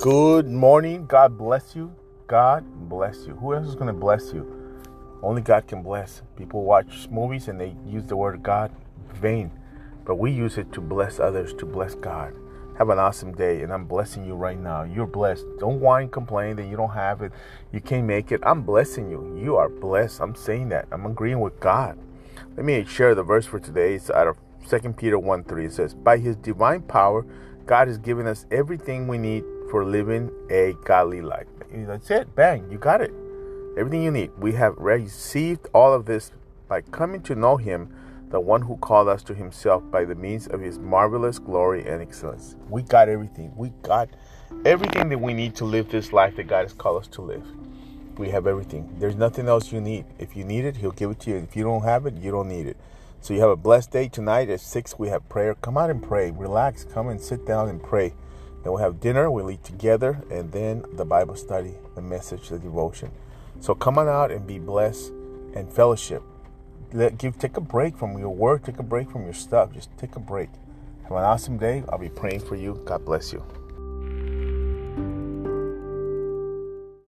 Good morning. God bless you. God bless you. Who else is going to bless you? Only God can bless. People watch movies and they use the word God vain, but we use it to bless others, to bless God. Have an awesome day, and I'm blessing you right now. You're blessed. Don't whine, complain that you don't have it, you can't make it. I'm blessing you. You are blessed. I'm saying that. I'm agreeing with God. Let me share the verse for today. It's out of 2 Peter 1 3. It says, By his divine power, God has given us everything we need for living a godly life. That's it. Bang. You got it. Everything you need. We have received all of this by coming to know Him, the one who called us to Himself by the means of His marvelous glory and excellence. We got everything. We got everything that we need to live this life that God has called us to live. We have everything. There's nothing else you need. If you need it, He'll give it to you. If you don't have it, you don't need it. So you have a blessed day tonight at 6. We have prayer. Come out and pray. Relax. Come and sit down and pray. Then we'll have dinner, we'll eat together, and then the Bible study, the message, the devotion. So come on out and be blessed and fellowship. Let, give take a break from your work, take a break from your stuff. Just take a break. Have an awesome day. I'll be praying for you. God bless you.